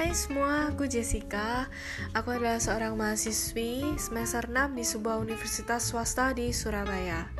Hai semua, aku Jessica. Aku adalah seorang mahasiswi semester 6 di sebuah universitas swasta di Surabaya.